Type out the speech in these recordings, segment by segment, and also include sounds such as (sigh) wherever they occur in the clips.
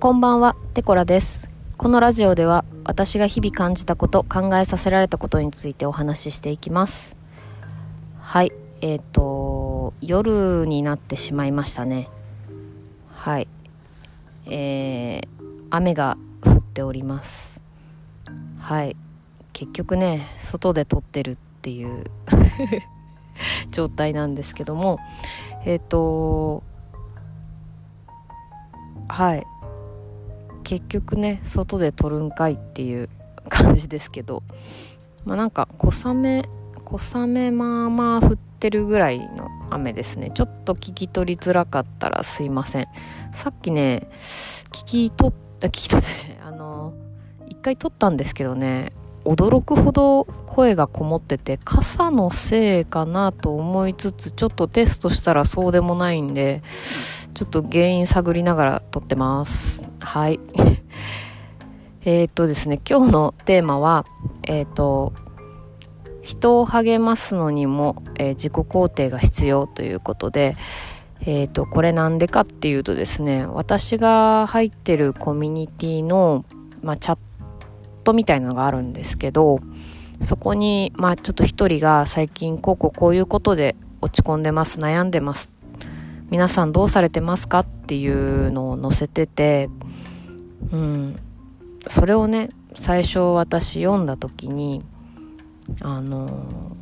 こんばんは、テコラです。このラジオでは私が日々感じたこと、考えさせられたことについてお話ししていきます。はい、えっ、と、夜になってしまいましたね。はい。えー、雨が降っております。はい。結局ね、外で撮ってるっていう (laughs) 状態なんですけども、えっ、と、はい。結局ね外で撮るんかいっていう感じですけどまあなんか小雨小雨まあまあ降ってるぐらいの雨ですね。ちょっと聞き取りづらかったらすいません。さっきね聞き取った聞き取ってあの一回撮ったんですけどね驚くほど声がこもってて傘のせいかなと思いつつちょっとテストしたらそうでもないんでちょっと原因探りながら撮ってます。はい。(laughs) えっとですね、今日のテーマは、えっ、と、人を励ますのにも、えー自己肯定が必要ということで、えっ、と、これなんでかっていうとですね、私が入ってるコミュニティの、まあ、チャットみたいなのがあるんですけど、そこに、まあ、ちょっと一人が最近こうこうこういうことで落ち込んでます、悩んでます皆さんどうされてますかっていうのを載せてて、うん、それをね最初私読んだ時にあの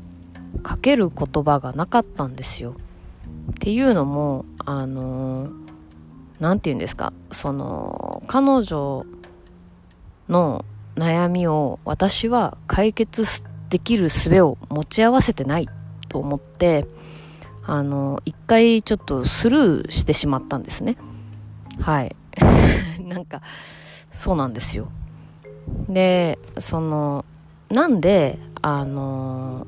書ける言葉がなかったんですよ。っていうのもあのなんて言うんですか？その彼女の悩みを私は解決できる術を持ち合わせてないと思ってあの、一回ちょっとスルーしてしまったんですね。はい。(laughs) なんか、そうなんですよ。で、その、なんで、あの、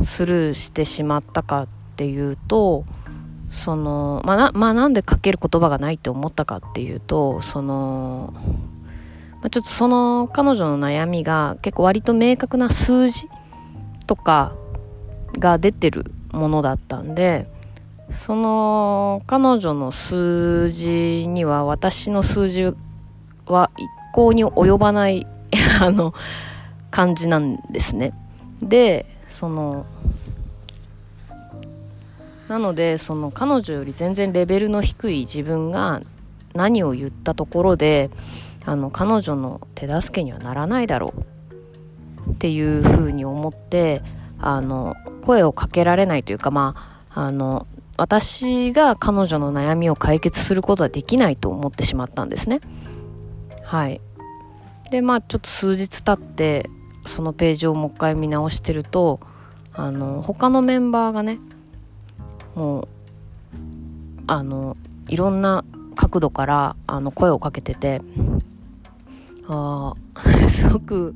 スルーしてしまったかっていうと、その、まあ、な、まあ、なんで書ける言葉がないって思ったかっていうと、その、まあ、ちょっとその彼女の悩みが結構割と明確な数字とか、が出てるものだったんでその彼女の数字には私の数字は一向に及ばない (laughs) あの感じなんですね。でそのなのでその彼女より全然レベルの低い自分が何を言ったところであの彼女の手助けにはならないだろうっていうふうに思ってあの声をかけられないというか、まあ、あの、私が彼女の悩みを解決することはできないと思ってしまったんですね。はい。で、まあ、ちょっと数日経って、そのページをもう一回見直してると、あの、他のメンバーがね、もう、あの、いろんな角度から、あの、声をかけてて、ああ、(laughs) すごく、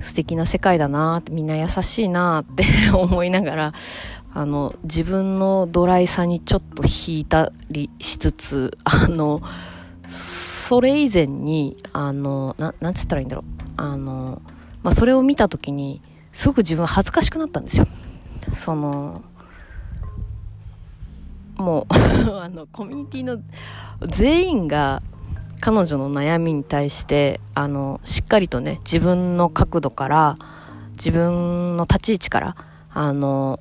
素敵な世界だなみんな優しいなって (laughs) 思いながらあの自分のドライさにちょっと引いたりしつつあのそれ以前にあのななんつったらいいんだろう。あの、まあ、それを見た時にすごく自分恥ずかしくなったんですよ。そのもう (laughs) あのコミュニティの全員が彼女の悩みに対してあのしっかりとね自分の角度から自分の立ち位置からあの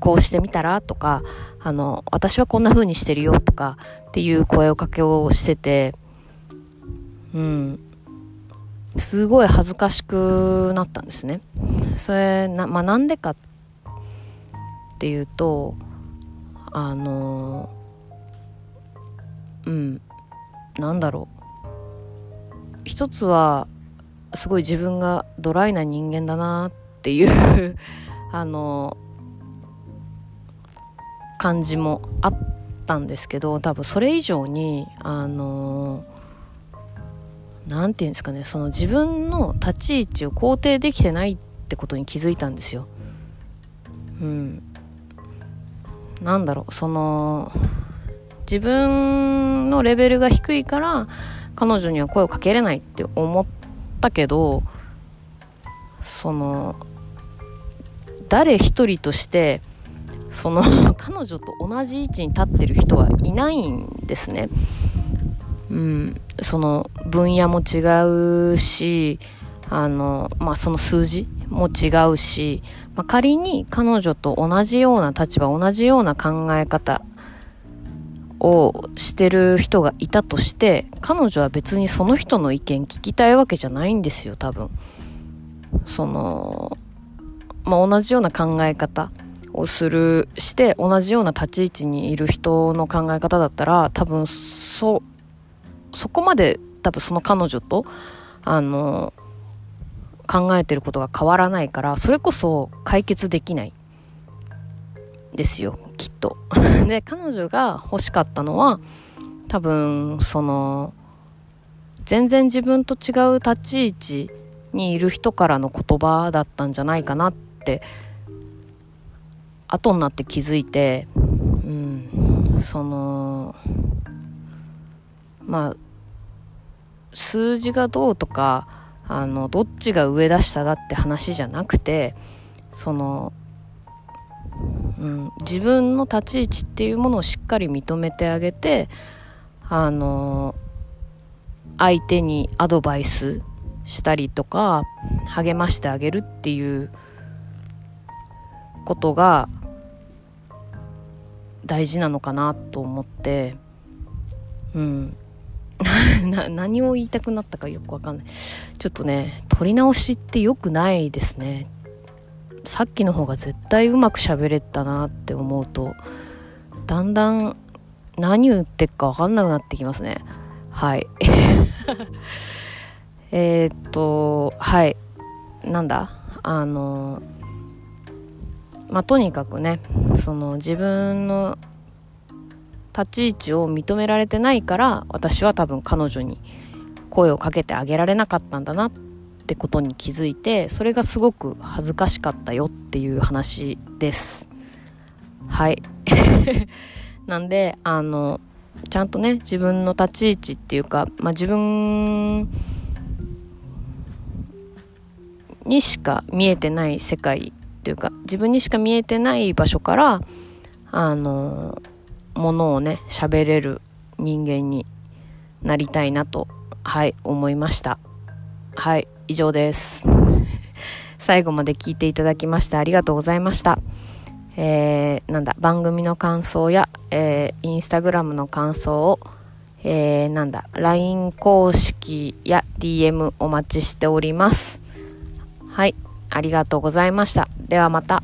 こうしてみたらとかあの私はこんな風にしてるよとかっていう声をかけをしててうん。すごい恥ずかしくなったんですね。それな,、まあ、なんでかっていうとあのうん。なんだろう。一つはすごい自分がドライな人間だなっていう (laughs) あの感じもあったんですけど多分それ以上にあのなんていうんですかねその自分の立ち位置を肯定できてないってことに気づいたんですよ。うん。なんだろうその自分のレベルが低いから彼女には声をかけれないって思ったけどその誰一人としてその (laughs) 彼女と同じ位置に立ってる人はいないんですね。うん、その分野も違うし、あの、まあ、その数字も違うし、まあ、仮に彼女と同じような立場、同じような考え方をしてる人がいたとして、彼女は別にその人の意見聞きたいわけじゃないんですよ、多分。その、まあ、同じような考え方をする、して同じような立ち位置にいる人の考え方だったら、多分そ、そこまで多分その彼女と、あの、考えてることが変わらないから、それこそ解決できない。ですよ、(laughs) で、彼女が欲しかったのは、多分、その、全然自分と違う立ち位置にいる人からの言葉だったんじゃないかなって後になって気づいてうんそのまあ数字がどうとかあのどっちが上だ下だって話じゃなくてその、うん、自分の立ち位置っていうものをしっかり認めてあげてあの相手にアドバイスしたりとか励ましてあげるっていうことが大事なのかなと思って。うん。(laughs) 何を言いたくなったかよくわかんない。ちょっとね撮り直しって良くないですね。さっきの方が絶対うまく喋れたなって思うとだんだん何言ってっか分かんなくなってきますね。はい。(laughs) えっと、はい。なんだ？あの、まあ、とにかくね、その自分の立ち位置を認められてないから私は多分彼女に声をかけてあげられなかったんだなってってことに気づいてそれがすごく恥ずかしかったよっていう話です。はい。(laughs) なんであのちゃんとね自分の立ち位置っていうか、まあ、自分にしか見えてない世界というか自分にしか見えてない場所からあのものをね喋れる人間になりたいなとはい思いました。はい以上です (laughs) 最後まで聞いていただきましてありがとうございましたえー、なんだ番組の感想や、えー、インスタグラムの感想をえー、なんだ LINE 公式や DM お待ちしておりますはい、ありがとうございました。ではまた。